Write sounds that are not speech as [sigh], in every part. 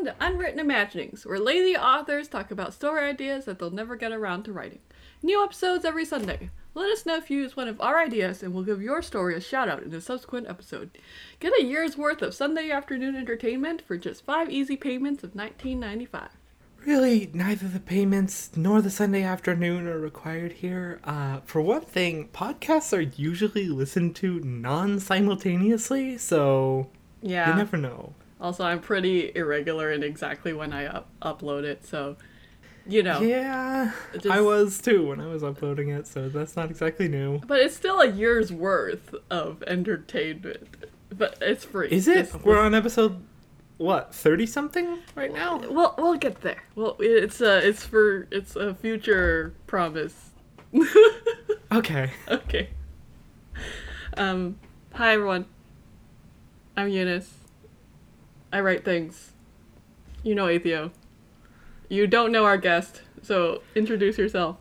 Welcome to Unwritten Imaginings, where lazy authors talk about story ideas that they'll never get around to writing. New episodes every Sunday. Let us know if you use one of our ideas, and we'll give your story a shout out in a subsequent episode. Get a year's worth of Sunday afternoon entertainment for just five easy payments of $19.95. Really, neither the payments nor the Sunday afternoon are required here. Uh, for one thing, podcasts are usually listened to non simultaneously, so Yeah. you never know. Also, I'm pretty irregular in exactly when I up- upload it, so you know. Yeah, Just- I was too when I was uploading it, so that's not exactly new. But it's still a year's worth of entertainment. But it's free. Is it? Just- We're on episode what thirty something right now. Well, we'll get there. Well, it's uh, it's for it's a future promise. [laughs] Okay. okay. Um, hi everyone. I'm Eunice. I write things. You know Atheo. You don't know our guest, so introduce yourself.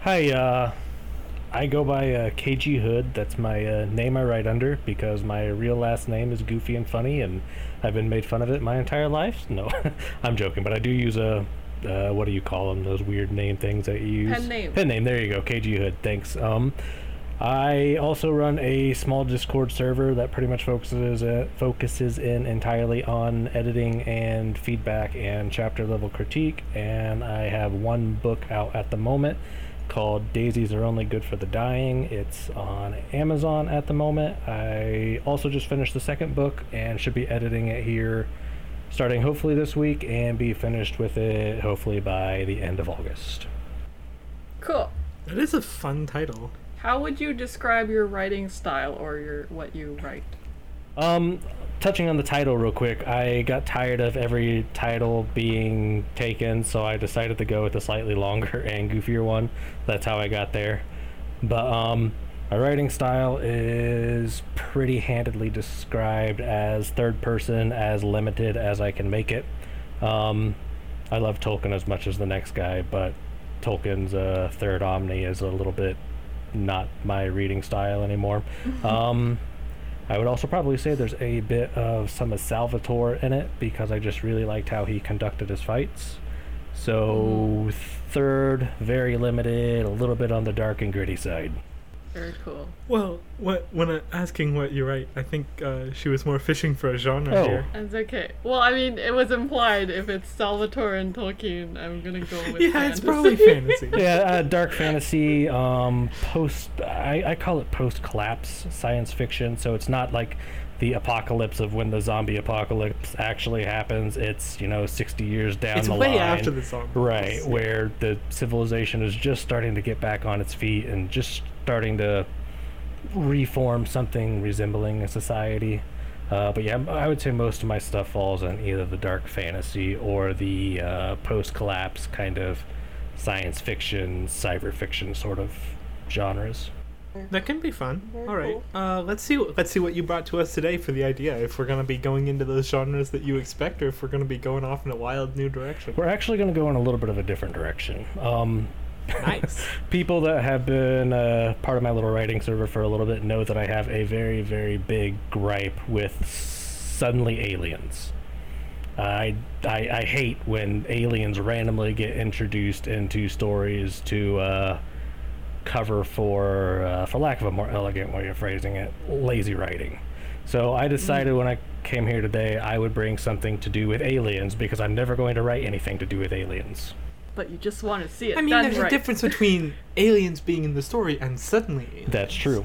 Hi, uh, I go by uh, KG Hood. That's my uh, name I write under because my real last name is Goofy and Funny, and I've been made fun of it my entire life. [laughs] No, [laughs] I'm joking, but I do use a. Uh, what do you call them? Those weird name things that you use. Pen name. Pen name. There you go. KG Hood. Thanks. Um, I also run a small Discord server that pretty much focuses uh, focuses in entirely on editing and feedback and chapter level critique. And I have one book out at the moment called Daisies Are Only Good for the Dying. It's on Amazon at the moment. I also just finished the second book and should be editing it here starting hopefully this week and be finished with it hopefully by the end of August. Cool. That is a fun title. How would you describe your writing style or your what you write? Um, touching on the title real quick, I got tired of every title being taken, so I decided to go with a slightly longer [laughs] and goofier one. That's how I got there. But um, my writing style is pretty handedly described as third person, as limited as I can make it. Um, I love Tolkien as much as the next guy, but Tolkien's uh, third Omni is a little bit not my reading style anymore. um, I would also probably say there's a bit of some of Salvatore in it because I just really liked how he conducted his fights. So third, very limited, a little bit on the dark and gritty side. Very cool. Well, what when uh, asking what you write, I think uh, she was more fishing for a genre Oh. here. That's okay. Well, I mean, it was implied if it's Salvatore and Tolkien, I'm gonna go with Yeah, it's probably fantasy. [laughs] yeah, uh, dark fantasy, um, post. I, I call it post collapse science fiction. So it's not like the apocalypse of when the zombie apocalypse actually happens. It's you know sixty years down It's the way line. after the song. Right, where the civilization is just starting to get back on its feet and just starting to reform something resembling a society. Uh, but yeah, I would say most of my stuff falls in either the dark fantasy or the uh, post-collapse kind of science fiction, cyber fiction sort of genres. That can be fun. All right. Uh, let's see. Let's see what you brought to us today for the idea. If we're gonna be going into those genres that you expect, or if we're gonna be going off in a wild new direction. We're actually going to go in a little bit of a different direction. Um, Nice. [laughs] people that have been uh, part of my little writing server for a little bit know that I have a very, very big gripe with suddenly aliens. I, I, I hate when aliens randomly get introduced into stories to uh, cover for, uh, for lack of a more elegant way of phrasing it, lazy writing. So I decided when I came here today I would bring something to do with aliens because I'm never going to write anything to do with aliens. But you just want to see it I mean, done there's right. a difference between aliens being in the story and suddenly. Aliens. That's true.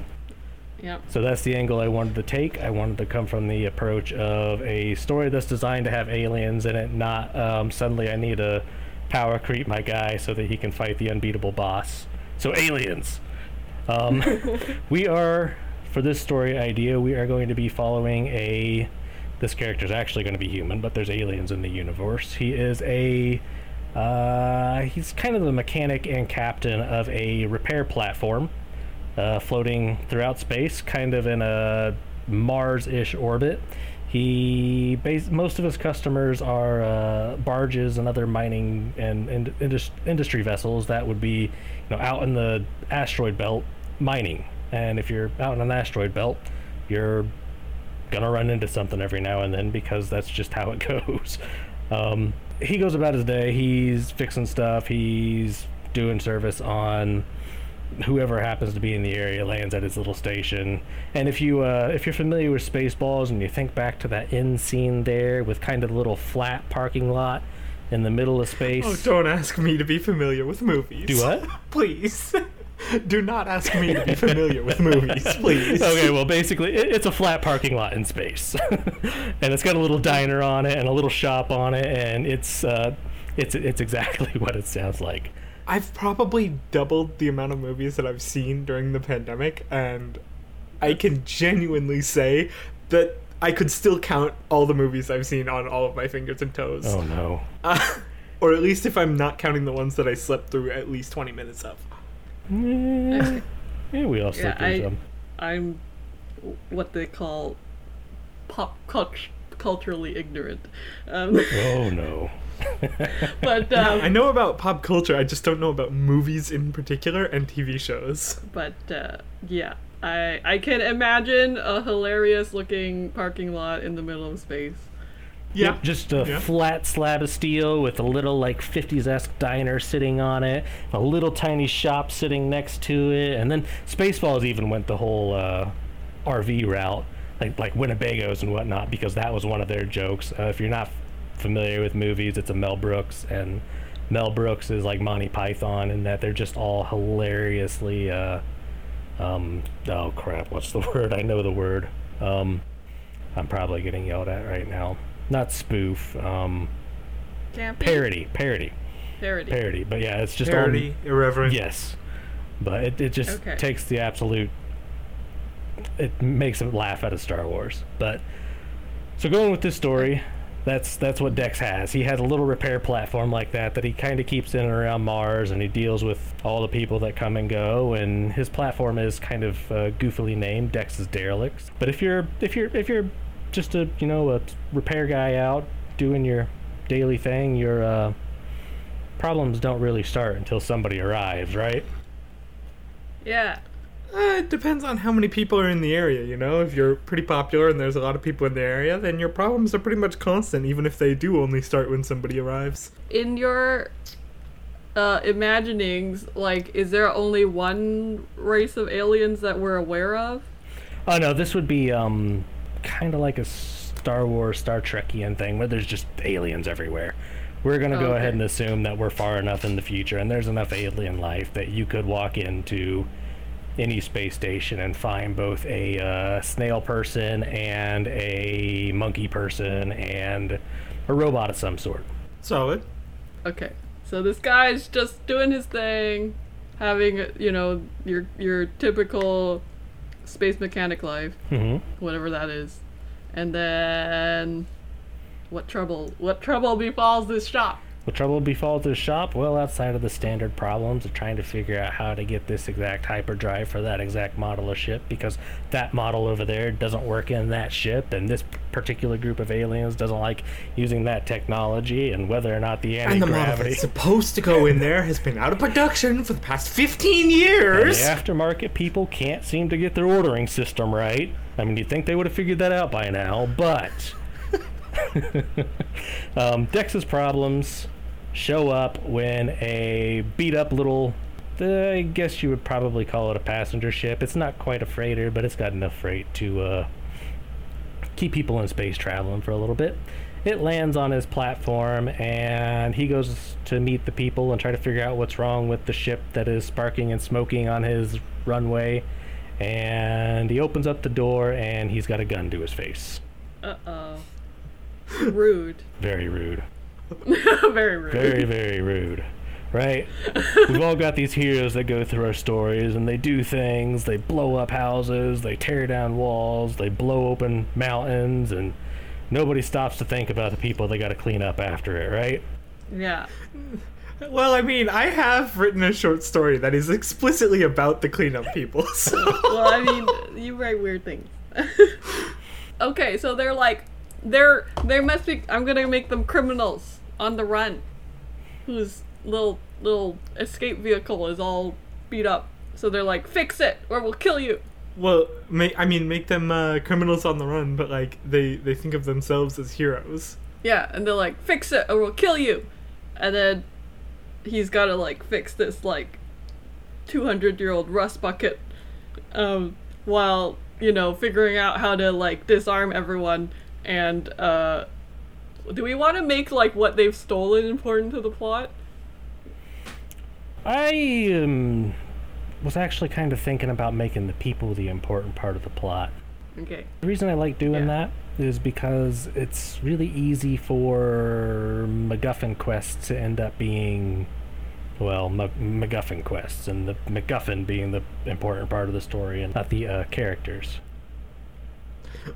Yep. So that's the angle I wanted to take. I wanted to come from the approach of a story that's designed to have aliens in it, not um, suddenly I need to power creep my guy so that he can fight the unbeatable boss. So aliens. Um, [laughs] we are for this story idea. We are going to be following a. This character is actually going to be human, but there's aliens in the universe. He is a. Uh, he's kind of the mechanic and captain of a repair platform uh, floating throughout space, kind of in a Mars-ish orbit. He most of his customers are uh, barges and other mining and indus- industry vessels that would be, you know, out in the asteroid belt mining. And if you're out in an asteroid belt, you're gonna run into something every now and then because that's just how it [laughs] goes. Um, he goes about his day. He's fixing stuff. He's doing service on whoever happens to be in the area lands at his little station. And if you uh, if you're familiar with Spaceballs and you think back to that end scene there with kind of a little flat parking lot in the middle of space. Oh, don't ask me to be familiar with movies. Do what? [laughs] please. [laughs] Do not ask me to be familiar with movies, [laughs] please. okay, well, basically, it, it's a flat parking lot in space, [laughs] and it's got a little diner on it and a little shop on it, and it's uh, it's it's exactly [laughs] what it sounds like. I've probably doubled the amount of movies that I've seen during the pandemic, and I can genuinely say that I could still count all the movies I've seen on all of my fingers and toes. Oh no. Uh, or at least if I'm not counting the ones that I slept through at least 20 minutes of. Yeah, yeah we all slept Yeah, I- some. I'm what they call pop cult- culturally ignorant. Um, Oh no. [laughs] [laughs] but um, I know about pop culture, I just don't know about movies in particular and TV shows. but uh, yeah, I I can imagine a hilarious looking parking lot in the middle of space. Yeah. Yep, just a flat slab of steel with a little like 50s esque diner sitting on it, a little tiny shop sitting next to it, and then Spaceballs even went the whole uh, RV route, like like Winnebagos and whatnot, because that was one of their jokes. Uh, if you're not familiar with movies, it's a Mel Brooks, and Mel Brooks is like Monty Python in that they're just all hilariously. Uh, um, oh crap, what's the [laughs] word? I know the word. Um, I'm probably getting yelled at right now. Not spoof, um, Campy parody, parody, parody. parody. But yeah, it's just all- Parody, irreverent. yes, but it, it just Okay. takes the absolute. It makes it laugh out of Star Wars. But so going with this story, that's that's what Dex has. He has a little repair platform like that that he kind of keeps in and around Mars, and he deals with all the people that come and go. And his platform is kind of uh, goofily named Dex's Derelicts. But if you're if you're if you're just a you know a repair guy out doing your daily thing, your uh, problems don't really start until somebody arrives, right? Yeah. Uh, it depends on how many people are in the area, you know? If you're pretty popular and there's a lot of people in the area, then your problems are pretty much constant, even if they do only start when somebody arrives. In your uh, imaginings, like, is there only one race of aliens that we're aware of? Oh no, this would be um kind of like a Star Wars, Star Trekian thing where there's just aliens everywhere. We're gonna go Okay. ahead and assume that we're far enough in the future, and there's enough alien life that you could walk into any space station and find both a uh, snail person and a monkey person and a robot of some sort. Solid. Okay. So this guy's just doing his thing, having, you know, your your typical space mechanic life, hmm whatever that is. And then what trouble what trouble befalls this shop? What trouble befalls this shop? Well, outside of the standard problems of trying to figure out how to get this exact hyperdrive for that exact model of ship, because that model over there doesn't work in that ship, and this particular group of aliens doesn't like using that technology, and whether or not the And the anti-gravity. supposed to go in there has been out of production for the past 15 and years! the aftermarket people can't seem to get their ordering system right. I mean, you'd think they would have figured that out by now, but [laughs] [laughs] um, Dex's problems show up when a beat up little. uh, I guess you would probably call it a passenger ship. It's not quite a freighter, but it's got enough freight to uh, keep people in space traveling for a little bit. It lands on his platform, and he goes to meet the people and try to figure out what's wrong with the ship that is sparking and smoking on his runway. And he opens up the door, and he's got a gun to his face. Uh oh. Rude. Very rude. [laughs] Very rude. Very, very rude. Right? [laughs] We've all got these heroes that go through our stories and they do things. They blow up houses, they tear down walls, they blow open mountains, and nobody stops to think about the people they got to clean up after it, right? Yeah. Well, I mean, I have written a short story that is explicitly about the cleanup people, [laughs] so. Well, I mean, you write weird things. okay, so they're like, they're they must be. I'm gonna make them criminals on the run, whose little little escape vehicle is all beat up. So they're like, fix it, or we'll kill you. Well, I mean, make them uh, criminals on the run, but like they they think of themselves as heroes. Yeah, and they're like, fix it or we'll kill you. And then he's gotta like fix this like 200 year old rust bucket um, while, you know, figuring out how to like disarm everyone. And uh, do we want to make like what they've stolen important to the plot? I um, was actually kind of thinking about making the people the important part of the plot. Okay. The reason I like doing Yeah. that is because it's really easy for MacGuffin quests to end up being, well, Mac- MacGuffin quests, and the MacGuffin being the important part of the story and not the uh, characters.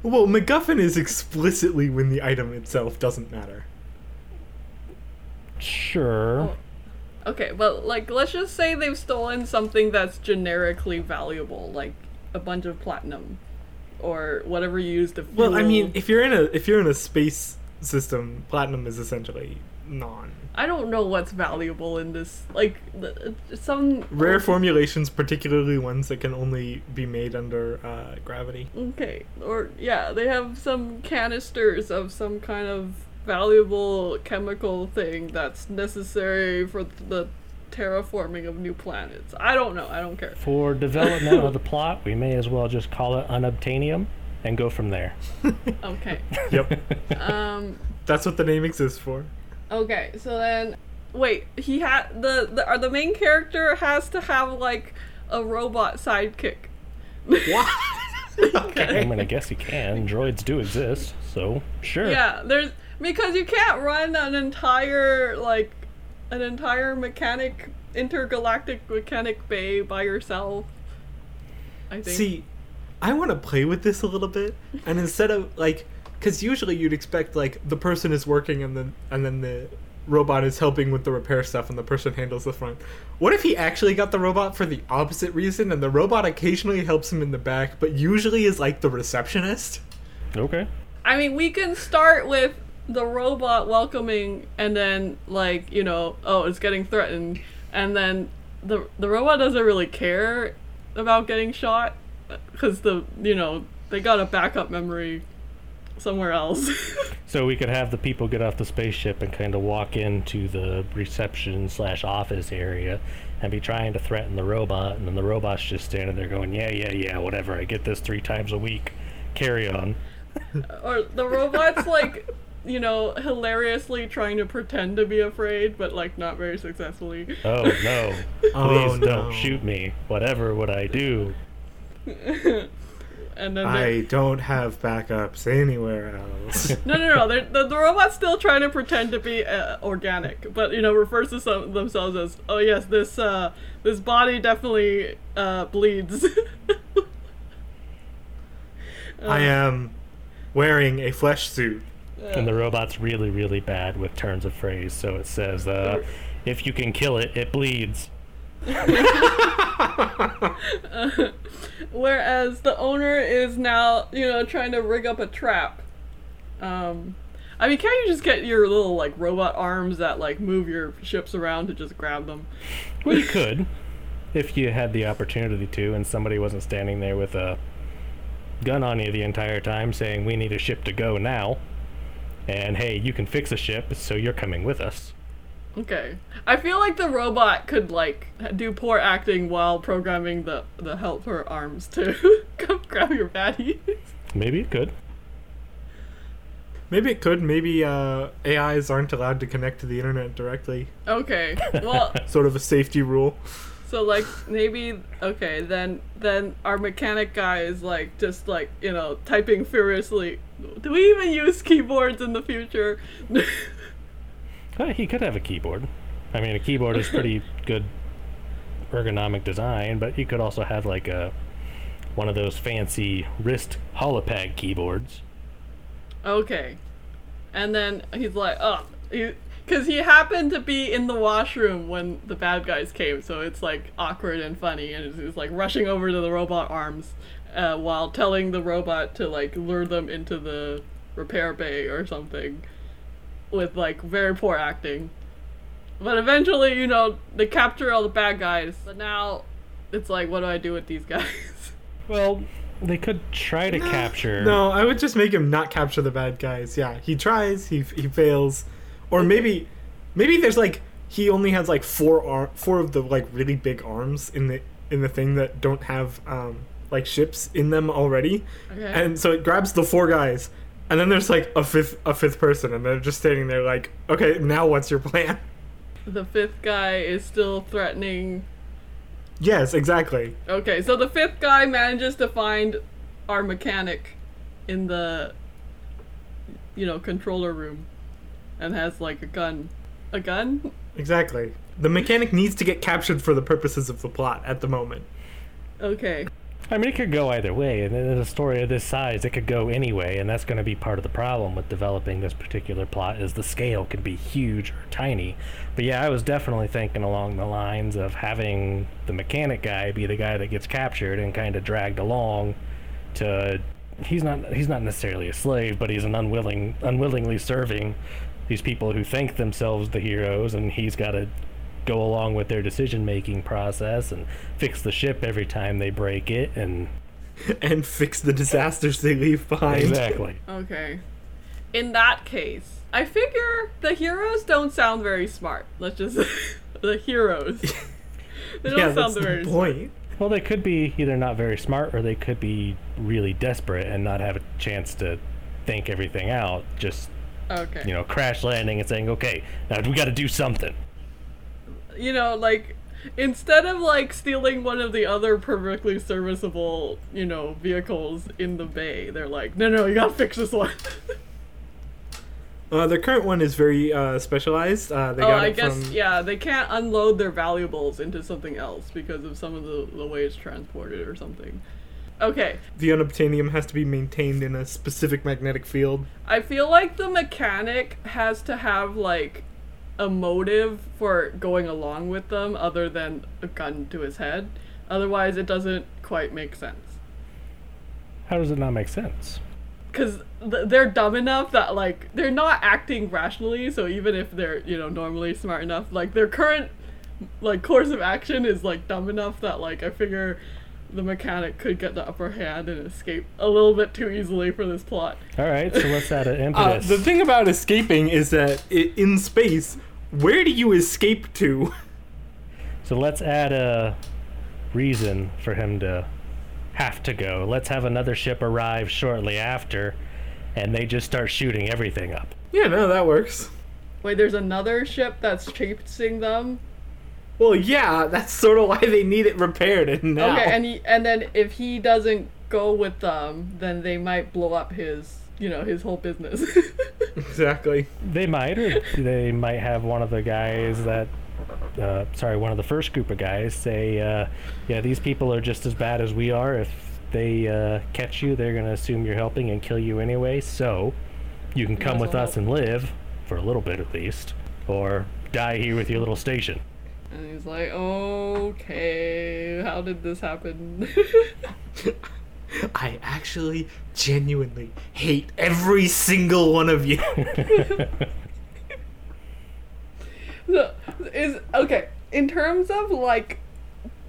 Well, MacGuffin is explicitly when the item itself doesn't matter. Sure. Oh. Okay, but like let's just say they've stolen something that's generically valuable, like a bunch of platinum or whatever you use to fuel. Well, I mean, if you're in a if you're in a space system, platinum is essentially non. I don't know what's valuable in this. Like the, some Rare formulations, particularly ones that can only be made under uh, gravity. Okay, or yeah, they have some canisters of some kind of valuable chemical thing that's necessary for the terraforming of new planets. I don't know. I don't care. For development of the [laughs] plot, we may as well just call it unobtainium and go from there. Okay. [laughs] Yep, Um. that's what the name exists for. Okay. So then, wait. He had the the uh, the main character has to have like a robot sidekick. What? [laughs] I mean, I guess he can. Droids do exist, so sure. Yeah, there's because you can't run an entire like an entire mechanic intergalactic mechanic bay by yourself. I think. See, I want to play with this a little bit, and instead of like, because usually you'd expect like the person is working and then and then the robot is helping with the repair stuff and the person handles the front. What if he actually got the robot for the opposite reason and the robot occasionally helps him in the back, but usually is like the receptionist? Okay. I mean, we can start with the robot welcoming, and then like you know, oh, it's getting threatened, and then the the robot doesn't really care about getting shot because the you know they got a backup memory somewhere else. [laughs] So we could have the people get off the spaceship and kind of walk into the reception slash office area and be trying to threaten the robot, and then the robot's just standing there going, "Yeah, yeah, yeah, whatever. I get this three times a week. Carry on." [laughs] or the robot's like you know hilariously trying to pretend to be afraid but like not very successfully Oh no! [laughs] Oh, Please no. don't shoot me. Whatever would I do? And then I don't have backups anywhere else. [laughs] no no no they're, the, the robot's still trying to pretend to be uh, organic but you know refers to some, themselves as oh yes this uh this body definitely uh bleeds [laughs] I am wearing a flesh suit. And the robot's really, really bad with turns of phrase. So it says, uh, "If you can kill it, it bleeds." [laughs] Whereas the owner is now, you know, trying to rig up a trap. Um, I mean, can't you just get your little like robot arms that like move your ships around to just grab them? Well, you could, if you had the opportunity to, and somebody wasn't standing there with a gun on you the entire time saying, "We need a ship to go now," and hey, you can fix a ship, so you're coming with us. Okay. I feel like the robot could like do poor acting while programming the the helper arms to [laughs] come grab your baddie. Maybe it could. Maybe it could. Maybe uh, AIs aren't allowed to connect to the internet directly. okay. [laughs] Well, Sort of a safety rule. So like maybe okay then then our mechanic guy is like just like you know typing furiously. Do we even use keyboards in the future? [laughs] Uh, he could have a keyboard. I mean, a keyboard is pretty [laughs] good ergonomic design, but you could also have like a one of those fancy wrist holopad keyboards. okay, and then he's like, oh, because he, happened to be in the washroom when the bad guys came, so it's like awkward and funny, and he's like rushing over to the robot arms uh, while telling the robot to like lure them into the repair bay or something. With like very poor acting. But eventually, you know, they capture all the bad guys. But now it's like, what do I do with these [laughs] guys? Well, They could try to capture. No, I would just make him not capture the bad guys. Yeah, he tries, he he fails, or maybe, maybe there's like he only has like four ar- four of the like really big arms in the in the thing that don't have um like ships in them already, Okay. and so it grabs the four guys, and then there's like a fifth a fifth person, and they're just standing there like, okay, now what's your plan? the fifth guy is still threatening. Yes, exactly. Okay, so the fifth guy manages to find our mechanic in the, you know, controller room, and has like a gun. A gun? Exactly. The mechanic needs to get captured for the purposes of the plot at the moment. Okay. I mean, it could go either way, and in a story of this size, it could go anyway, and that's going to be part of the problem with developing this particular plot. Is the scale can be huge or tiny. But yeah, I was definitely thinking along the lines of having the mechanic guy be the guy that gets captured and kind of dragged along to. He's not. He's not necessarily a slave, but he's an unwilling, unwillingly serving these people who think themselves the heroes, and he's got to go along with their decision making process and fix the ship every time they break it and [laughs] and fix the disasters they leave behind. exactly [laughs] Okay. In that case, I figure the heroes don't sound very smart. Let's just [laughs] the heroes. They don't yeah, sound that's very the point. well they could be either not very smart or they could be really desperate and not have a chance to think everything out just. Okay. you know crash landing and saying okay now we got to do something you know, like instead of like stealing one of the other perfectly serviceable, you know, vehicles in the bay, they're like, no, no, you gotta fix this one. Uh, the current one is very uh, specialized. Uh, they oh, got I it guess from yeah, they can't unload their valuables into something else because of some of the the way it's transported or something. Okay, the unobtainium has to be maintained in a specific magnetic field. I feel like the mechanic has to have like a motive for going along with them other than a gun to his head. Otherwise, it doesn't quite make sense. how does it not make sense because th- they're dumb enough that like they're not acting rationally so even if they're you know normally smart enough like their current like course of action is like dumb enough that like i figure the mechanic could get the upper hand and escape a little bit too easily for this plot. All right so let's add an [laughs] Uh, impetus? the thing about escaping is that i in space, where do you escape to? so let's add a reason for him to have to go. Let's have another ship arrive shortly after and they just start shooting everything up. Yeah, no, that works. wait there's another ship that's chasing them Well, yeah, that's sort of why they need it repaired and now. okay and he, and then if he doesn't go with them then they might blow up his you know his whole business [laughs] exactly. They might, or they might have one of the guys that, uh, sorry, one of the first group of guys say, uh, yeah, these people are just as bad as we are. If they uh, catch you, they're going to assume you're helping and kill you anyway. So you can come as with well. us and live, for a little bit at least, or die here with your little station. And he's like, okay, how did this happen? [laughs] I actually genuinely hate every single one of you. [laughs] so, is okay in terms of like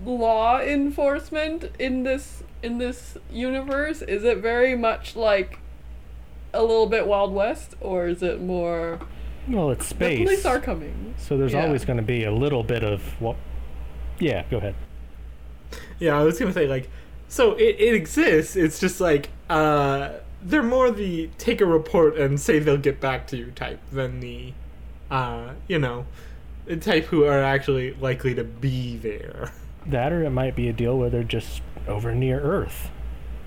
law enforcement in this in this universe. Is it very much like a little bit Wild West, or is it more well, it's the space. police are coming? so there's Yeah. always going to be a little bit of, well, yeah, go ahead. yeah, I was gonna say like, so it, it exists. It's just like uh, they're more the take a report and say they'll get back to you type than the, uh, you know, the type who are actually likely to be there. That, or it might be a deal where they're just over near Earth.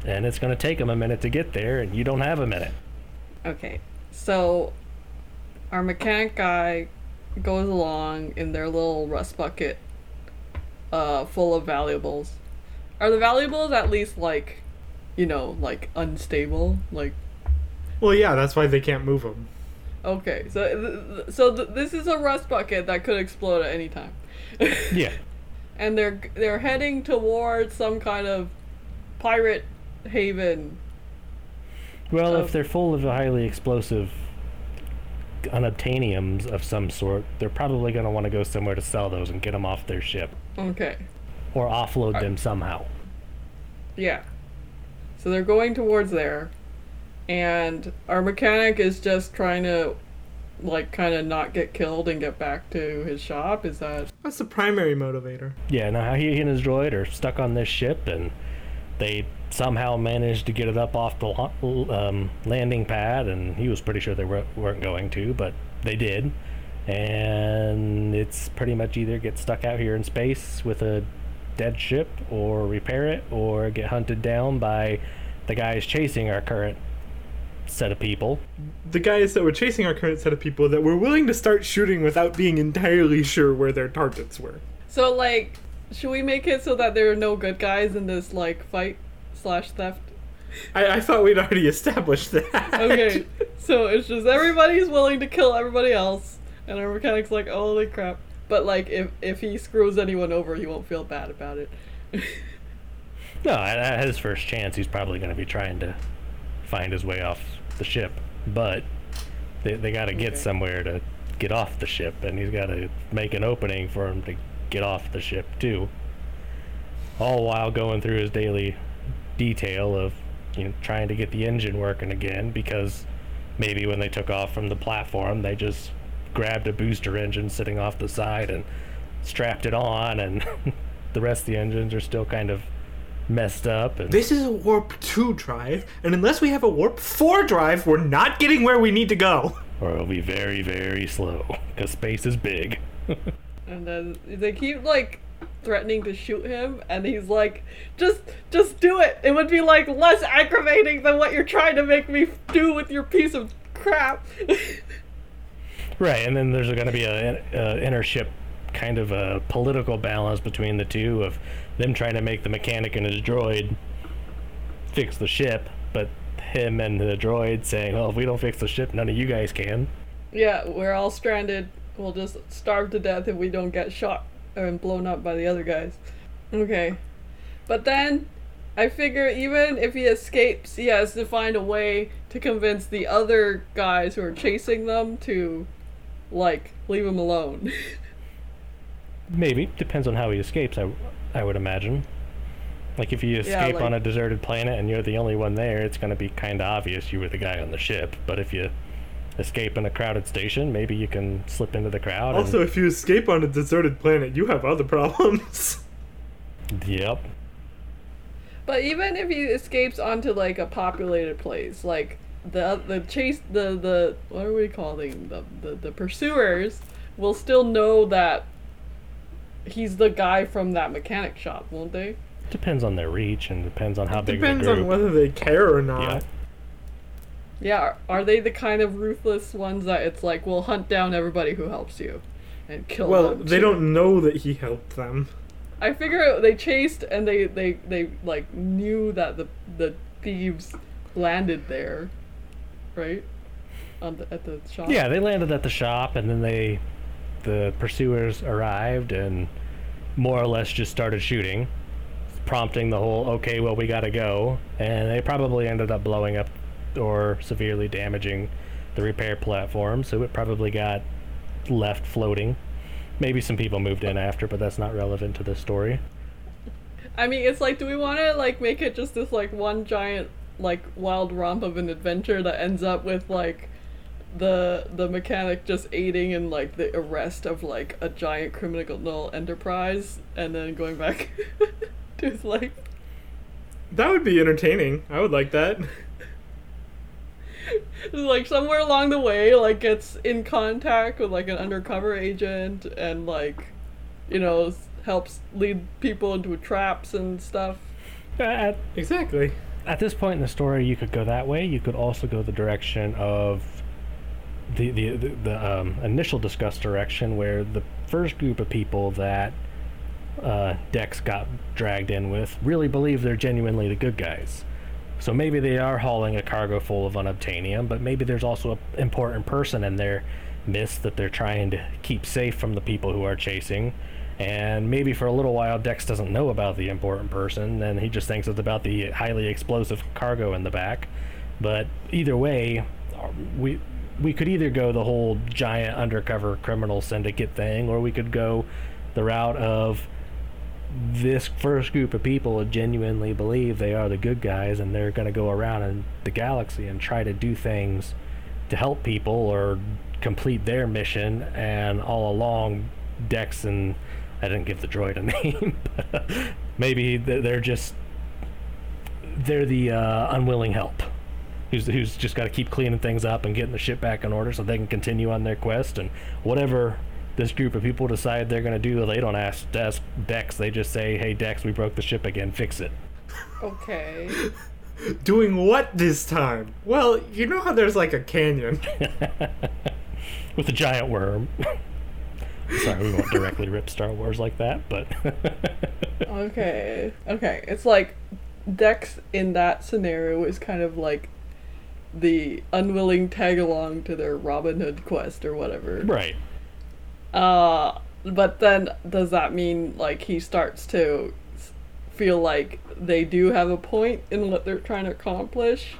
And it's going to take them a minute to get there, and you don't have a minute. Okay, so our mechanic guy goes along in their little rust bucket, uh, full of valuables. Are the valuables at least like, you know, like unstable? Like, Well, yeah, that's why they can't move them. okay, so th- th- so th- this is a rust bucket that could explode at any time, [laughs] Yeah. and they're they're heading towards some kind of pirate haven. Well, Oh. if they're full of highly explosive unobtainiums of some sort, they're probably going to want to go somewhere to sell those and get them off their ship Okay, or offload them somehow. yeah. So they're going towards there, and our mechanic is just trying to, like, kind of not get killed and get back to his shop. Is that That's the primary motivator. Yeah, now he and his droid are stuck on this ship, and they somehow managed to get it up off the um, landing pad, and he was pretty sure they were, weren't going to, but they did. And it's pretty much either get stuck out here in space with a dead ship, or repair it, or get hunted down by the guys chasing our current set of people. The guys that were chasing our current set of people that were willing to start shooting without being entirely sure where their targets were. so? Like, should we make it so that there are no good guys in this like fight slash theft? I, I thought we'd already established that. Okay, [laughs] so it's just everybody's willing to kill everybody else, and our mechanic's like, holy crap. But like, if if he screws anyone over, he won't feel bad about it. [laughs] No, at, at his first chance, he's probably going to be trying to find his way off the ship. But they, they got to get Okay. somewhere to get off the ship, and he's got to make an opening for him to get off the ship, too. All while going through his daily detail of you know, trying to get the engine working again because maybe when they took off from the platform, they just grabbed a booster engine sitting off the side and strapped it on, and [laughs] the rest of the engines are still kind of messed up. And This is a warp 2 drive, and unless we have a warp 4 drive, we're not getting where we need to go. [laughs] or it'll be very, very slow because space is big. [laughs] And then they keep like threatening to shoot him, and he's like, "Just, just do it. It would be like less aggravating than what you're trying to make me do with your piece of crap." [laughs] Right, and then there's going to be a, a intership kind of a political balance between the two of them trying to make the mechanic and his droid fix the ship, but him and the droid saying, "Well, if we don't fix the ship, none of you guys can." yeah, we're all stranded. We'll just starve to death if we don't get shot and blown up by the other guys. Okay, but then I figure even if he escapes, he has to find a way to convince the other guys who are chasing them to, like, leave him alone. [laughs] Maybe depends on how he escapes. I, I would imagine. Like if you escape like- on a deserted planet and you're the only one there, it's going to be kind of obvious you were the guy on the ship. But if you escape in a crowded station, maybe you can slip into the crowd. and- Also, if you escape on a deserted planet, you have other problems. [laughs] Yep. But even if he escapes onto like a populated place, like the the chase the the what are we calling the the, the pursuers will still know that he's the guy from that mechanic shop, won't they? Depends on their reach and depends on how big Depends the group. on whether they care or not. Yeah. Yeah, are, are they the kind of ruthless ones that it's like we'll hunt down everybody who helps you and kill Well, them? Well, they too? don't know that he helped them. I figure they chased and they they they like knew that the the thieves landed there, right? On the at the shop. Yeah, they landed at the shop and then they, the pursuers arrived and more or less just started shooting, prompting the whole okay, well we gotta go, and they probably ended up blowing up or severely damaging the repair platform, so it probably got left floating. Maybe some people moved in after, but that's not relevant to this story. I mean, it's like, do we want to like make it just this like one giant like wild romp of an adventure that ends up with like the the mechanic just aiding in like the arrest of like a giant criminal enterprise and then going back [laughs] to his life? That would be entertaining. I would like that. [laughs] like somewhere along the way like gets in contact with like an undercover agent and like you know helps lead people into traps and stuff At, Exactly. at this point in the story, you could go that way. You could also go the direction of the the the, the um, initial discussed direction, where the first group of people that uh, Dex got dragged in with really believe they're genuinely the good guys. So maybe they are hauling a cargo full of unobtainium, but maybe there's also an important person in their midst that they're trying to keep safe from the people who are chasing. And maybe for a little while, Dex doesn't know about the important person, and he just thinks it's about the highly explosive cargo in the back. But either way, we we could either go the whole giant undercover criminal syndicate thing, or we could go the route of this first group of people genuinely believe they are the good guys and they're going to go around in the galaxy and try to do things to help people or complete their mission and all along Dex and I didn't give the droid a [laughs] name but maybe they're just they're the uh, unwilling help who's who's just got to keep cleaning things up and getting the ship back in order so they can continue on their quest and whatever this group of people decide they're going to do they don't ask, ask Dex they just say hey Dex we broke the ship again fix it Okay. [laughs] Doing what this time? Well, you know how there's like a canyon. [laughs] with a giant worm [laughs] sorry we won't directly rip Star Wars like that but Okay. Okay. It's like Dex in that scenario is kind of like the unwilling tag along to their Robin Hood quest or whatever. right Uh, but then does that mean like he starts to feel like they do have a point in what they're trying to accomplish?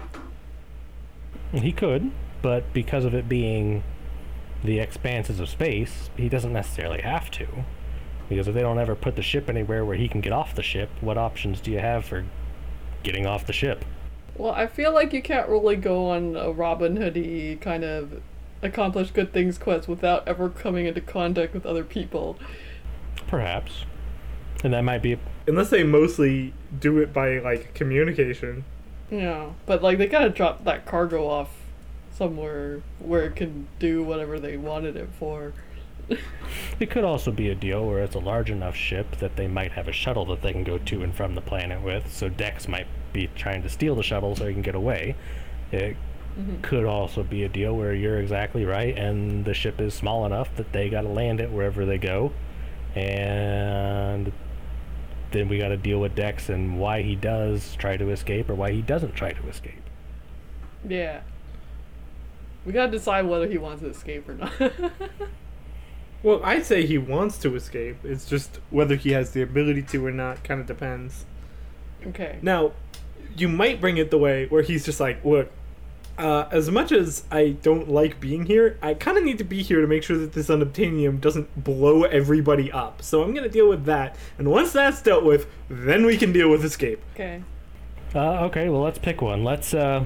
He could, but because of it being the expanses of space, he doesn't necessarily have to. Because if they don't ever put the ship anywhere where he can get off the ship, what options do you have for getting off the ship? Well, I feel like you can't really go on a Robin Hoodie kind of accomplish good things quest without ever coming into contact with other people. Perhaps. And that might be Unless they mostly do it by like communication. Yeah, but like they gotta drop that cargo off somewhere where it can do whatever they wanted it for. [laughs] it could also be a deal where it's a large enough ship that they might have a shuttle that they can go to and from the planet with. So Dex might be trying to steal the shuttle so he can get away. It Mm-hmm. could also be a deal where you're exactly right and the ship is small enough that they got to land it wherever they go and then we got to deal with Dex and why he does try to escape or why he doesn't try to escape. Yeah. We gotta decide whether he wants to escape or not. [laughs] Well, I'd say he wants to escape. It's just whether he has the ability to or not kind of depends. okay. Now, you might bring it the way where he's just like, look, uh, as much as I don't like being here, I kind of need to be here to make sure that this unobtainium doesn't blow everybody up. So I'm going to deal with that. And once that's dealt with, then we can deal with escape. Okay. Uh, okay, well let's pick one. Let's uh,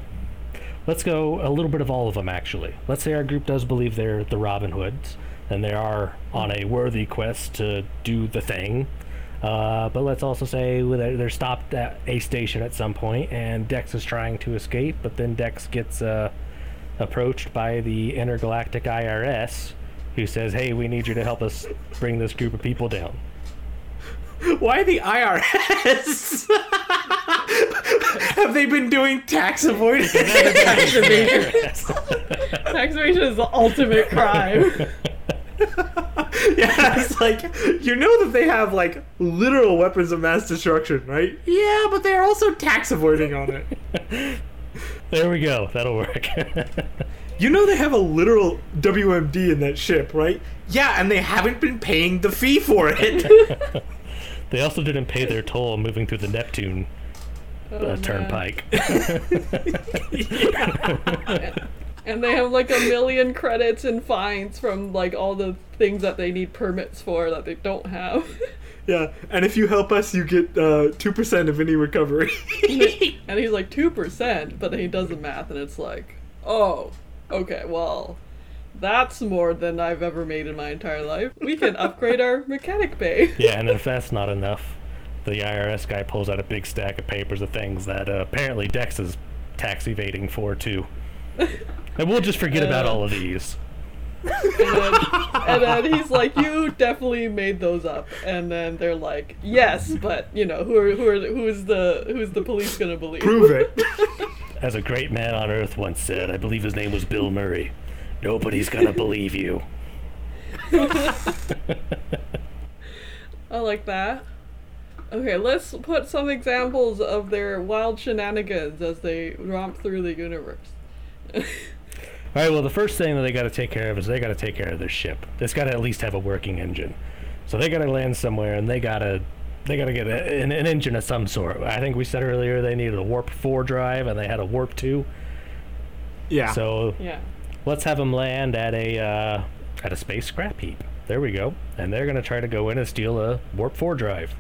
let's go a little bit of all of them actually. Let's say our group does believe they're the Robin Hoods and they are on a worthy quest to do the thing. Uh, but let's also say they're they're stopped at a station at some point, and Dex is trying to escape, but then Dex gets uh, approached by the intergalactic IRS, who says, "Hey, we need you to help us bring this group of people down." [laughs] Why the IRS? [laughs] Have they been doing tax avoidance? [laughs] Tax evasion. Tax evasion is the ultimate crime. [laughs] yeah, it's like you know that they have like literal weapons of mass destruction, right? Yeah, but they're also tax avoiding on it. [laughs] There we go. That'll work. [laughs] You know they have a literal WMD in that ship, right? Yeah, and they haven't been paying the fee for it. They also didn't pay their toll moving through the Neptune Oh, uh, turnpike. And they have like a million credits and fines from like all the things that they need permits for that they don't have. [laughs] yeah, and if you help us, you get uh, two percent of any recovery. [laughs] [laughs] and he's like 2%, but then he does the math and it's like, oh, okay, well, that's more than I've ever made in my entire life. We can upgrade our mechanic bay. yeah, and if that's not enough, the IRS guy pulls out a big stack of papers of things that uh, apparently Dex is tax evading for too. And we'll just forget about Uh, all of these. And then, and then he's like, "You definitely made those up." And then they're like, "Yes, but you know, who are who are who's the who's the police gonna believe?" Prove it. [laughs] As a great man on Earth once said, I believe his name was Bill Murray. Nobody's gonna believe you. [laughs] I like that. Okay, let's put some examples of their wild shenanigans as they romp through the universe. [laughs] All right. Well, the first thing that they got to take care of is they got to take care of their ship. It's got to at least have a working engine. So they got to land somewhere, and they got to they got to get a, an, an engine of some sort. I think we said earlier they needed a warp four drive, and they had a warp two. Yeah. So Yeah. let's have them land at a uh, at a space scrap heap. There we go. And they're gonna try to go in and steal a warp four drive.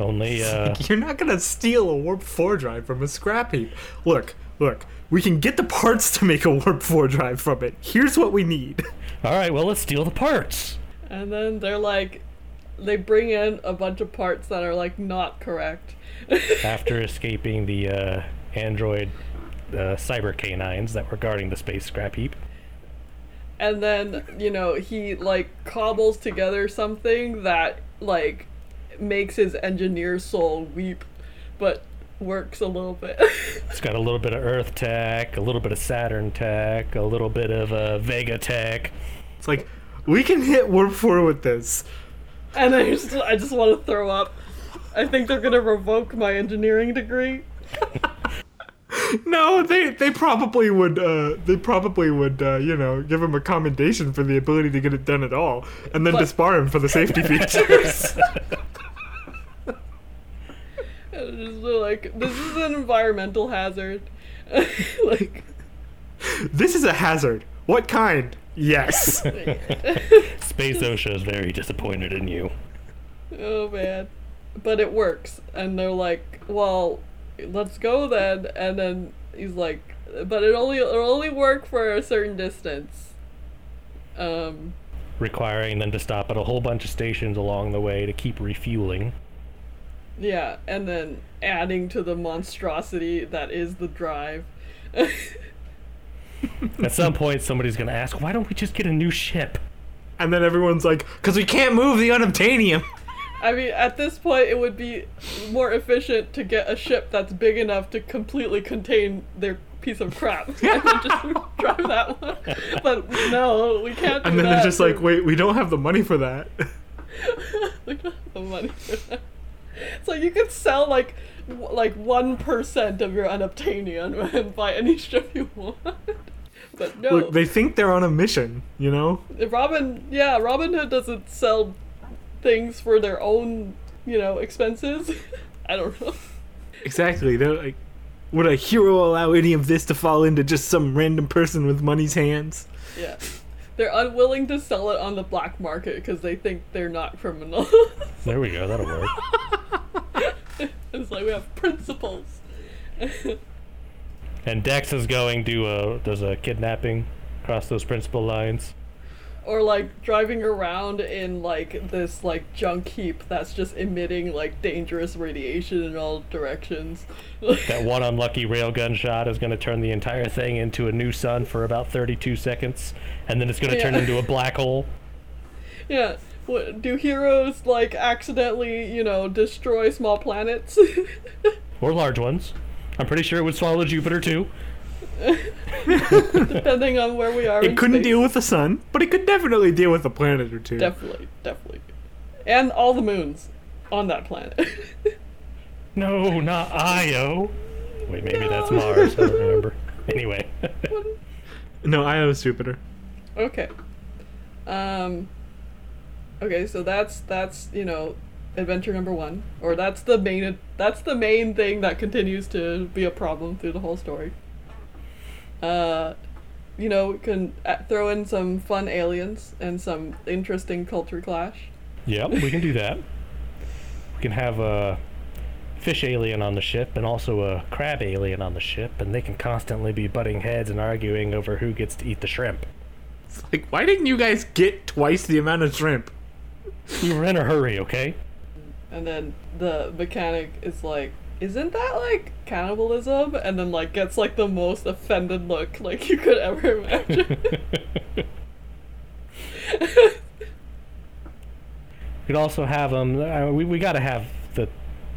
Only [laughs] uh, You're not gonna steal a warp four drive from a scrap heap. Look, look. We can get the parts to make a warp four drive from it. Here's what we need. [laughs] all right. Well, let's steal the parts. And then they're like, they bring in a bunch of parts that are like not correct. [laughs] After escaping the uh, android uh, cyber canines that were guarding the space scrap heap. and then you know he like cobbles together something that like makes his engineer soul weep, but works a little bit. [laughs] It's got a little bit of Earth tech, a little bit of Saturn tech, a little bit of uh, Vega tech. It's like we can hit warp four with this. and I just I just want to throw up. I think they're gonna revoke my engineering degree. [laughs] No, they they probably would. Uh, they probably would. Uh, you know, give him a commendation for the ability to get it done at all, and then But- disbar him for the safety [laughs] features. And just like this is an environmental hazard. [laughs] like this is a hazard. What kind? Yes. [laughs] Space OSHA is very disappointed in you. oh man, but it works, and they're like, well, let's go then. And then he's like, but it only it'll only work for a certain distance. Um. requiring them to stop at a whole bunch of stations along the way to keep refueling. Yeah, and then adding to the monstrosity that is the drive. [laughs] At some point, somebody's going to ask, why don't we just get a new ship? and then everyone's like, "Cause we can't move the unobtainium." I mean, at this point, it would be more efficient to get a ship that's big enough to completely contain their piece of crap [laughs] and then just [laughs] drive that one. But no, we can't do And then that. they're just like, "Wait, we don't have the money for that." we don't have the money for that. So you could sell like w- like one percent of your unobtainium [laughs] and buy any ship you want. But no, Look, they think they're on a mission. You know. Robin, yeah, Robin Hood doesn't sell things for their own, you know, expenses. [laughs] I don't know. Exactly. They're like, would a hero allow any of this to fall into just some random person with money's hands? Yeah. They're unwilling to sell it on the black market because they think they're not criminals. [laughs] There we go, that'll work. [laughs] it's like we have principles. And Dex is going to, uh, does a kidnapping across those principal lines. Or like driving around in like this like junk heap that's just emitting like dangerous radiation in all directions. [laughs] That one unlucky railgun shot is going to turn the entire thing into a new sun for about 32 seconds, and then it's going to turn into a black hole. yeah. What, do heroes like accidentally, you know, destroy small planets? [laughs] Or large ones. I'm pretty sure it would swallow Jupiter too. [laughs] Depending on where we are. in It couldn't space. deal with the sun, but it could definitely deal with a planet or two. Definitely, definitely. And all the moons on that planet. [laughs] No, not Io. Wait, maybe that's Mars. I don't remember. [laughs] Anyway. no, Io's Jupiter. okay. Um Okay, so that's that's, you know, adventure number 1 or that's the main that's the main thing that continues to be a problem through the whole story. Uh you know, we can uh, throw in some fun aliens and some interesting culture clash. yep, we can do [laughs] that. We can have a fish alien on the ship and also a crab alien on the ship, and they can constantly be butting heads and arguing over who gets to eat the shrimp. It's like, why didn't you guys get twice the amount of shrimp? We were in a hurry, okay? And then the mechanic is like, isn't that like cannibalism? And then like gets like the most offended look like you could ever imagine. [laughs] We could also have them. Uh, we we got to have the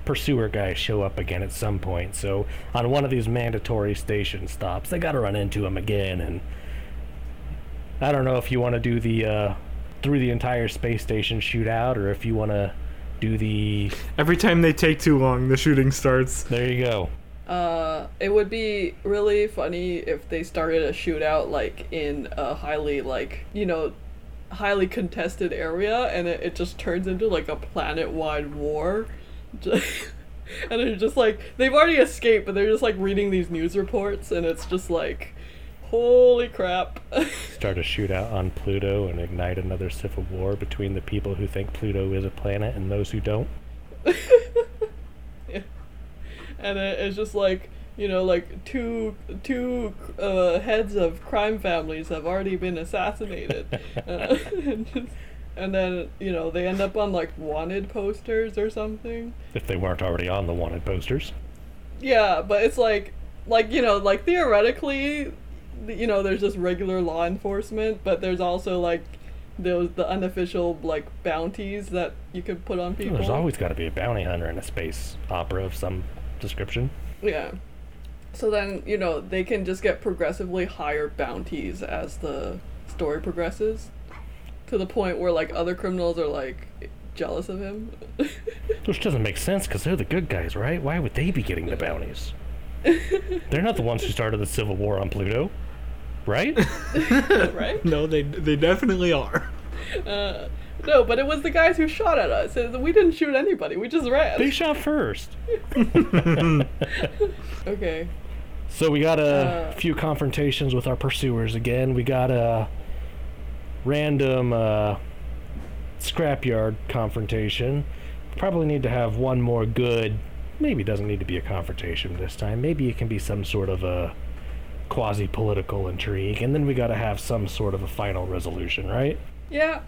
pursuer guy show up again at some point. So on one of these mandatory station stops, they got to run into him again. And I don't know if you want to do the uh, through the entire space station shootout, or if you want to do the. Every time they take too long, the shooting starts. There you go. uh, it would be really funny if they started a shootout like in a highly like you know highly contested area and it, it just turns into like a planet-wide war [laughs] and it's just like they've already escaped but they're just like reading these news reports and it's just like holy crap [laughs] Start a shootout on Pluto and ignite another civil war between the people who think Pluto is a planet and those who don't. [laughs] and it, it's just like you know like two two uh, heads of crime families have already been assassinated [laughs] uh, and, just, and then you know they end up on like wanted posters or something If they weren't already on the wanted posters. yeah but it's like like you know like theoretically you know there's just regular law enforcement but there's also like those the unofficial like bounties that you could put on oh, people There's always got to be a bounty hunter in a space opera of some description. Yeah. So then, you know, they can just get progressively higher bounties as the story progresses. To the point where, like, other criminals are, like, jealous of him. [laughs] Which doesn't make sense because they're the good guys, right? Why would they be getting the bounties? [laughs] they're not the ones who started the Civil War on Pluto, right? [laughs] right? No, they they definitely are. Uh, no, but it was the guys who shot at us. We didn't shoot anybody. We just ran. they shot first. [laughs] okay. So we got a Uh. few confrontations with our pursuers again. We got a random uh, scrapyard confrontation. Probably need to have one more good. Maybe it doesn't need to be a confrontation this time. Maybe it can be some sort of a quasi political intrigue. And then we got to have some sort of a final resolution, right? Yeah.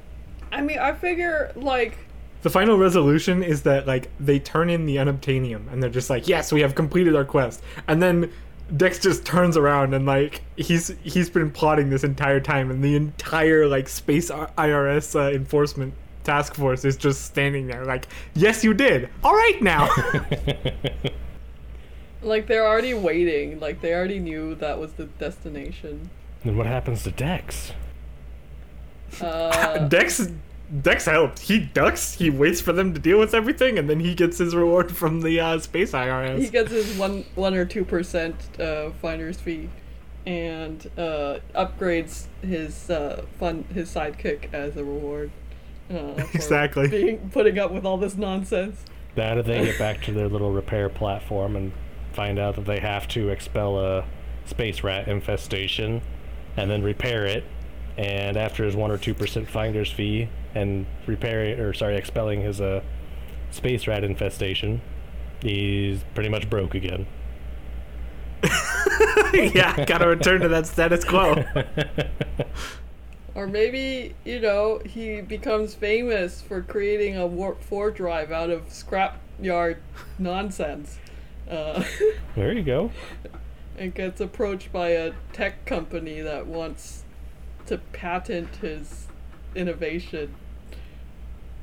I mean, I figure, like, The final resolution is that like they turn in the unobtainium and they're just like, yes, we have completed our quest. And then Dex just turns around and like he's he's been plotting this entire time, and the entire like space IRS uh, enforcement task force is just standing there like, yes, you did. All right now. [laughs] [laughs] like they're already waiting. Like, they already knew that was the destination. then what happens to Dex? Uh, [laughs] Dex Dex helped. He ducks. He waits for them to deal with everything, and then he gets his reward [laughs] from the uh, space IRS. he gets his one one or two percent uh, finder's fee, and uh, upgrades his uh, fun his sidekick as a reward. Uh, [laughs] for Exactly. Being putting up with all this nonsense. That or they get back to their little repair platform and find out that they have to expel a space rat infestation and then repair it. And after his one or two percent finder's fee and repairing or sorry, expelling his uh, space rat infestation, he's pretty much broke again. [laughs] yeah, gotta return to that status quo. Or maybe you know he becomes famous for creating a warp four drive out of scrapyard nonsense. Uh, [laughs] There you go. and gets approached by a tech company that wants to patent his innovation.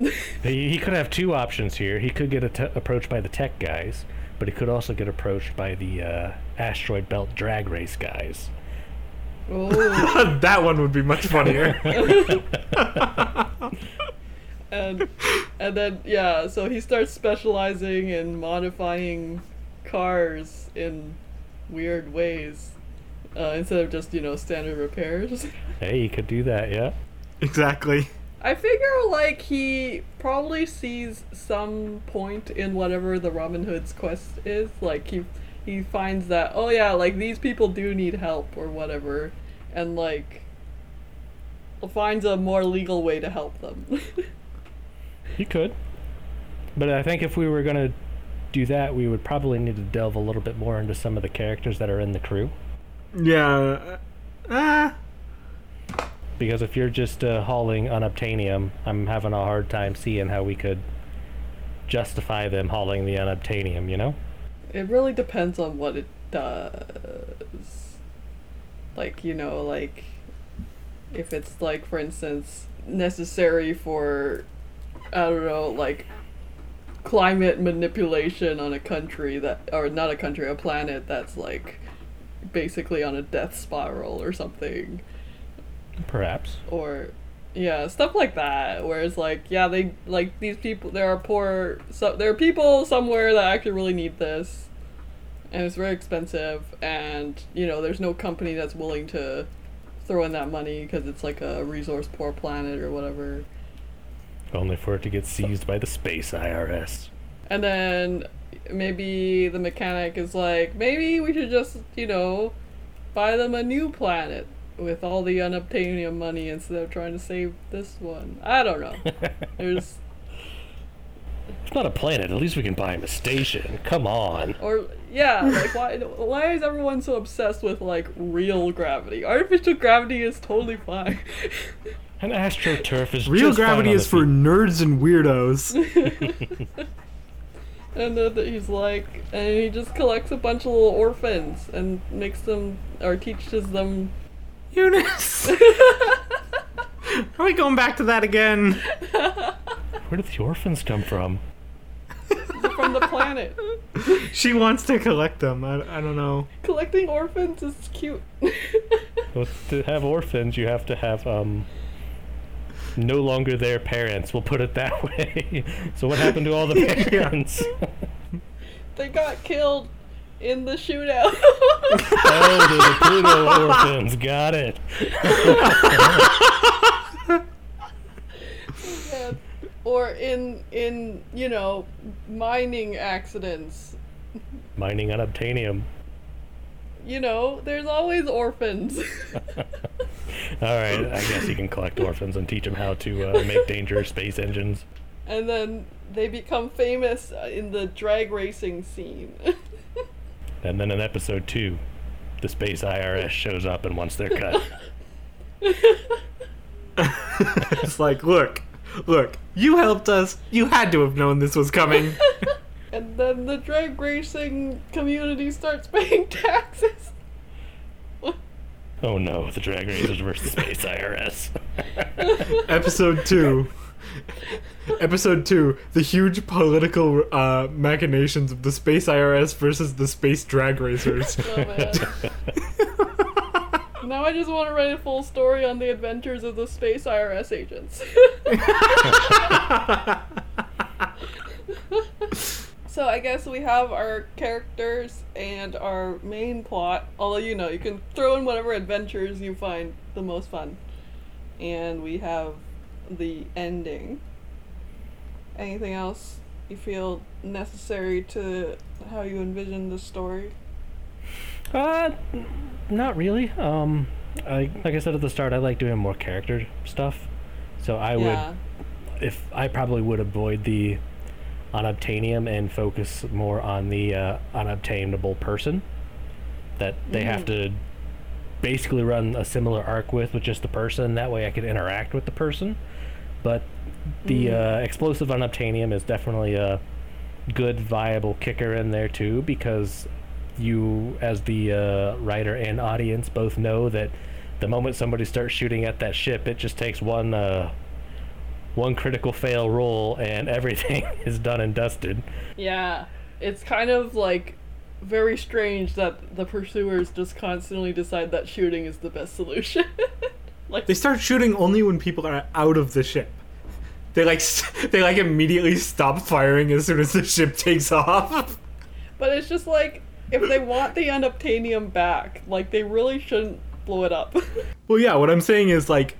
[laughs] He, he could have two options here. He could get a te- approached by the tech guys, but he could also get approached by the uh, asteroid belt drag race guys. Oh, [laughs] that one would be much funnier. and and then yeah, so he starts specializing in modifying cars in weird ways uh, instead of just you know standard repairs. [laughs] Hey, he could do that, yeah. exactly. I figure like he probably sees some point in whatever the Robin Hood's quest is. Like he he finds that oh yeah, like these people do need help or whatever, and like finds a more legal way to help them. [laughs] He could. But I think if we were going to do that, we would probably need to delve a little bit more into some of the characters that are in the crew. Yeah. Ah. Because if you're just uh, hauling unobtainium, I'm having a hard time seeing how we could justify them hauling the unobtainium, you know? it really depends on what it does. Like you know, like if it's like for instance necessary for I don't know, like climate manipulation on a country that or not a country, a planet that's like basically on a death spiral or something Perhaps. or yeah stuff like that where it's like yeah they like these people there are poor so there are people somewhere that actually really need this and it's very expensive and you know there's no company that's willing to throw in that money because it's like a resource poor planet or whatever Only for it to get seized by the space IRS. and then maybe the mechanic is like maybe we should just you know buy them a new planet with all the unobtainium money instead of trying to save this one i don't know [laughs] there's It's not a planet. At least we can buy him a station. Come on. Or yeah, like why why is everyone so obsessed with like real gravity? Artificial gravity is totally fine. [laughs] An astroturf is Real just fine gravity on is for feet. nerds and weirdos. [laughs] and then he's like, and he just collects a bunch of little orphans and makes them or teaches them. Eunice! [laughs] Are we going back to that again? [laughs] Where did the orphans come from? from the planet. She wants to collect them. I, I don't know. Collecting orphans is cute. Well, to have orphans, you have to have um, no longer their parents. We'll put it that [laughs] way. so what happened to all the [laughs] parents? they got killed in the shootout. oh, the [laughs] Pluto orphans. Got it. Yeah. or in in you know mining accidents. Mining unobtainium. You know, there's always orphans. [laughs] [laughs] All right, I guess you can collect orphans and teach them how to uh, make dangerous space engines. and then they become famous uh, in the drag racing scene. [laughs] And then in episode two, the space IRS shows up and wants their cut. It's like, look, look, you helped us. You had to have known this was coming. And then the drag racing community starts [laughs] paying taxes. oh no, the drag racers versus space IRS. [laughs] Episode two. Episode two: The huge political uh, machinations of the space IRS versus the space drag racers. Oh man. now I just want to write a full story on the adventures of the space IRS agents. [laughs] so I guess we have our characters and our main plot. Although you know, you can throw in whatever adventures you find the most fun. And we have the ending. Anything else you feel necessary to how you envision the story? Uh, not really. Um, I like I said at the start, I like doing more character stuff. So I yeah. would, if I probably would avoid the unobtainium and focus more on the uh, unobtainable person that they have to basically run a similar arc with, with just the person. That way, I could interact with the person. But the uh, explosive unobtainium is definitely a good, viable kicker in there too, because you, as the uh, writer and audience, both know that the moment somebody starts shooting at that ship, it just takes one uh, one critical fail roll, and everything [laughs] is done and dusted. Yeah, it's kind of like very strange that the pursuers just constantly decide that shooting is the best solution. [laughs] like They start shooting only when people are out of the ship. They like [laughs] they like immediately stop firing as soon as the ship takes off. but it's just like if they want the unobtainium back, like they really shouldn't blow it up. Well, yeah, what I'm saying is like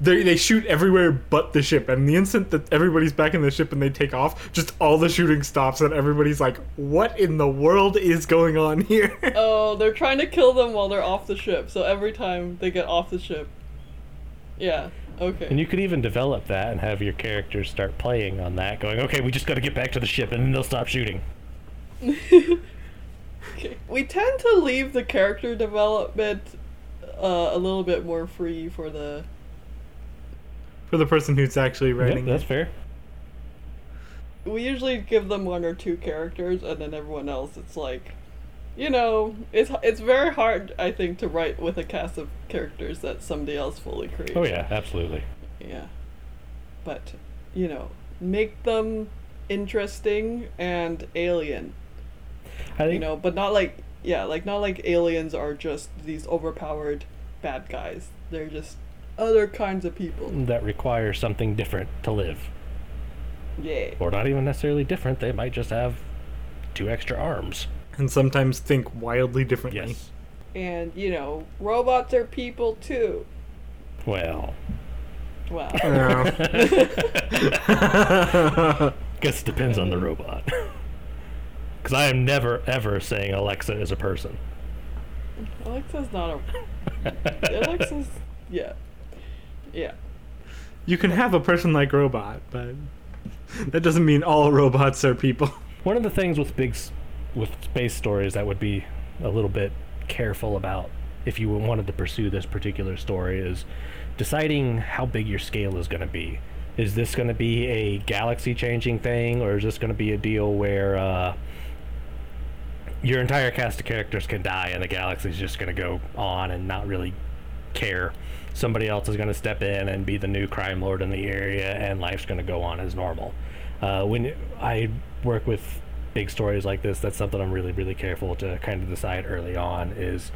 they they shoot everywhere but the ship, and the instant that everybody's back in the ship and they take off, just all the shooting stops, and everybody's like, "What in the world is going on here?" [laughs] oh, they're trying to kill them while they're off the ship. So every time they get off the ship. Yeah. Okay. And you could even develop that and have your characters start playing on that, going, okay, we just got to get back to the ship, and then they'll stop shooting. [laughs] Okay. We tend to leave the character development uh, a little bit more free for the For the person who's actually Yep, writing that's it. fair. we usually give them one or two characters and then everyone else it's like you know it's it's very hard i think to write with a cast of characters that somebody else fully creates. Oh, yeah, absolutely. yeah but you know make them interesting and alien I think you know but not like yeah like not like aliens are just these overpowered bad guys they're just other kinds of people that require something different to live. yeah Or not even necessarily different, they might just have two extra arms. and sometimes think wildly differently. Yes. and you know robots are people too Well, Well. [laughs] Yeah. [laughs] guess it depends on the robot. [laughs] Because I am never, ever saying Alexa is a person. Alexa's not a. Alexa's. Yeah. Yeah. you can have a person like robot, but that doesn't mean all robots are people. One of the things with big with space stories that would be a little bit careful about if you wanted to pursue this particular story is deciding how big your scale is going to be. Is this going to be a galaxy changing thing or is this going to be a deal where uh, your entire cast of characters can die and the galaxy's just going to go on and not really care. Somebody else is going to step in and be the new crime lord in the area, and life's going to go on as normal. Uh, when I work with big stories like this, that's something I'm really, really careful to kind of decide early on is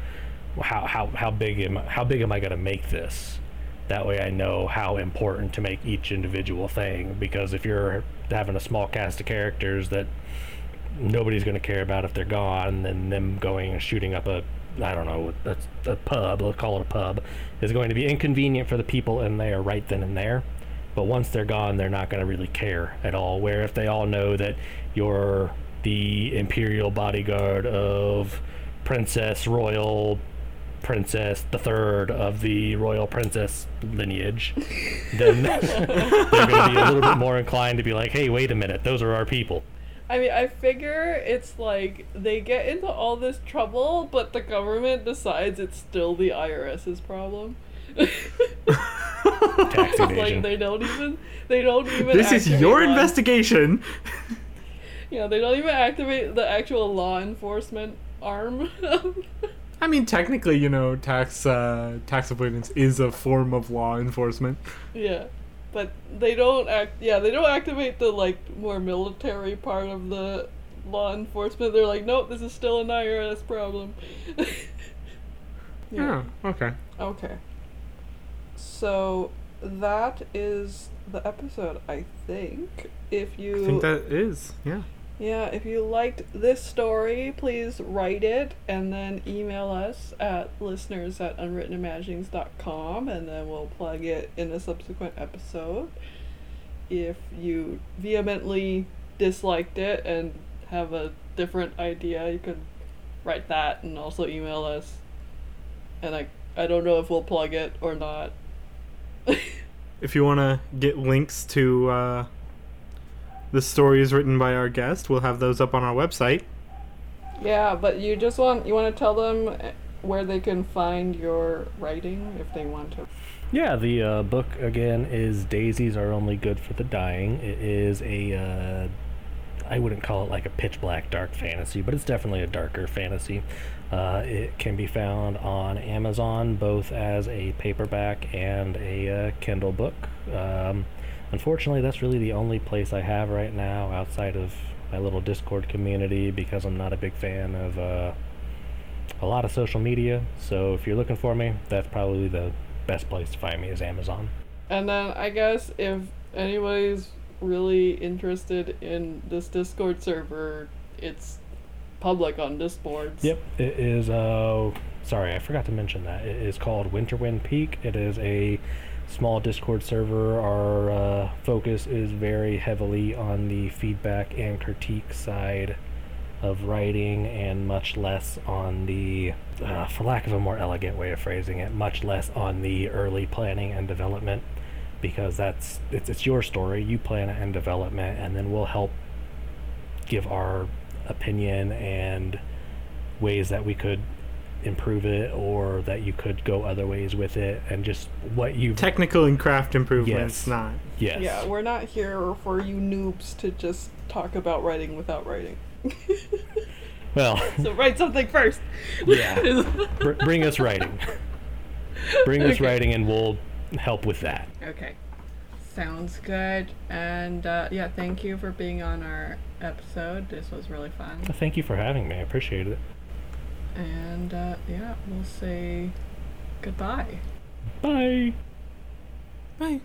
how how how big am how big am I going to make this? That way, I know how important to make each individual thing. Because if you're having a small cast of characters that nobody's going to care about if they're gone, and then them going and shooting up a I don't know a, a pub, let's call it a pub, is going to be inconvenient for the people in there right then and there. But once they're gone, they're not going to really care at all. Where if they all know that you're the imperial bodyguard of Princess Royal Princess the third of the royal princess lineage, then [laughs] they're going to be a little bit more inclined to be like, "Hey, wait a minute, those are our people." I mean, I figure it's like they get into all this trouble, but the government decides it's still the IRS's problem. [laughs] Tax [laughs] like they don't even they don't even This is your law- investigation. [laughs] Yeah, they don't even activate the actual law enforcement arm. I mean, technically, you know, tax uh, tax avoidance is a form of law enforcement. yeah. But they don't act yeah, they don't activate the like more military part of the law enforcement. They're like, nope, this is still an IRS problem. [laughs] Yeah. Oh, okay. Okay. So that is the episode, I think. If you I think that is. Yeah. Yeah, if you liked this story, please write it and then email us at listeners at unwrittenimaginings.com and then we'll plug it in a subsequent episode. If you vehemently disliked it and have a different idea, you could write that and also email us. And I I don't know if we'll plug it or not. [laughs] If you want to get links to uh, the stories written by our guest, we'll have those up on our website. yeah, but you just want you want to tell them eh, where they can find your writing if they want to. Yeah, the uh, book again is Daisies Are Only Good for the Dying. It is a, uh, I wouldn't call it like a pitch black dark fantasy, but it's definitely a darker fantasy. Uh, it can be found on Amazon both as a paperback and a uh, Kindle book. Um, unfortunately, that's really the only place I have right now outside of my little Discord community because I'm not a big fan of uh, a lot of social media. So if you're looking for me, that's probably the best place to find me is Amazon. And then I guess if anybody's really interested in this Discord server, it's public on Discord. Yep, it is. Uh, sorry, I forgot to mention that. It is called Winterwind Peak. It is a small Discord server. Our uh, focus is very heavily on the feedback and critique side of writing, and much less on the, uh, for lack of a more elegant way of phrasing it, much less on the early planning and development. Because that's it's, it's your story, you plan it and development, and then we'll help give our opinion and ways that we could improve it or that you could go other ways with it and just what you Technical and craft improvements, Yes. not. yes Yeah, we're not here for you noobs to just talk about writing without writing. [laughs] well so write something first. Yeah. [laughs] br- bring us writing bring us writing and we'll help with that okay. Sounds good. And uh, yeah, thank you for being on our episode. This was really fun. thank you for having me i appreciate it And uh, yeah, we'll say goodbye. bye Bye.